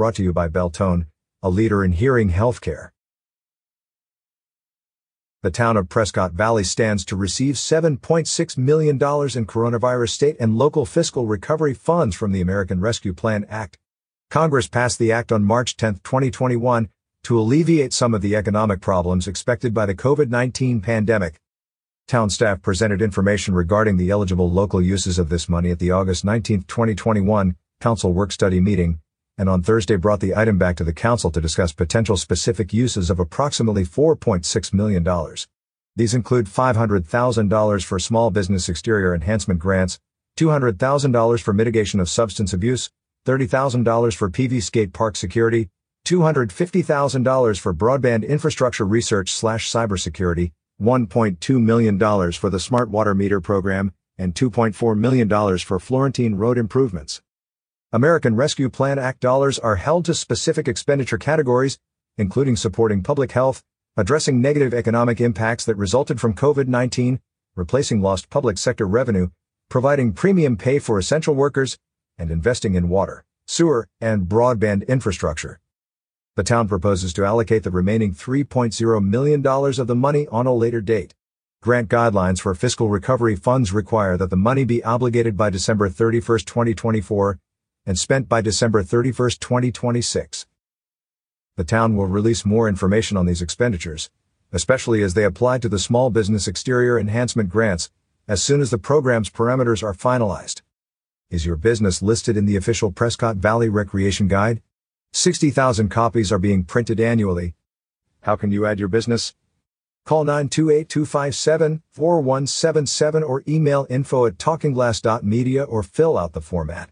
Brought to you by Beltone, a leader in hearing healthcare. The town of Prescott Valley stands to receive $7.6 million in coronavirus state and local fiscal recovery funds from the American Rescue Plan Act. Congress passed the act on March 10, 2021, to alleviate some of the economic problems expected by the COVID-19 pandemic. Town staff presented information regarding the eligible local uses of this money at the August 19, 2021, council work study meeting, and on Thursday brought the item back to the council to discuss potential specific uses of approximately $4.6 million. These include $500,000 for small business exterior enhancement grants, $200,000 for mitigation of substance abuse, $30,000 for PV skate park security, $250,000 for broadband infrastructure research slash cybersecurity, $1.2 million for the smart water meter program, and $2.4 million for Florentine road improvements. American Rescue Plan Act dollars are held to specific expenditure categories, including supporting public health, addressing negative economic impacts that resulted from COVID-19, replacing lost public sector revenue, providing premium pay for essential workers, and investing in water, sewer, and broadband infrastructure. The town proposes to allocate the remaining $3.0 million of the money on a later date. Grant guidelines for fiscal recovery funds require that the money be obligated by December 31, 2024, and spent by December 31, 2026. The town will release more information on these expenditures, especially as they apply to the small business exterior enhancement grants, as soon as the program's parameters are finalized. Is your business listed in the official Prescott Valley Recreation Guide? 60,000 copies are being printed annually. How can you add your business? Call 928-257-4177 or email info at talkingglass.media or fill out the format.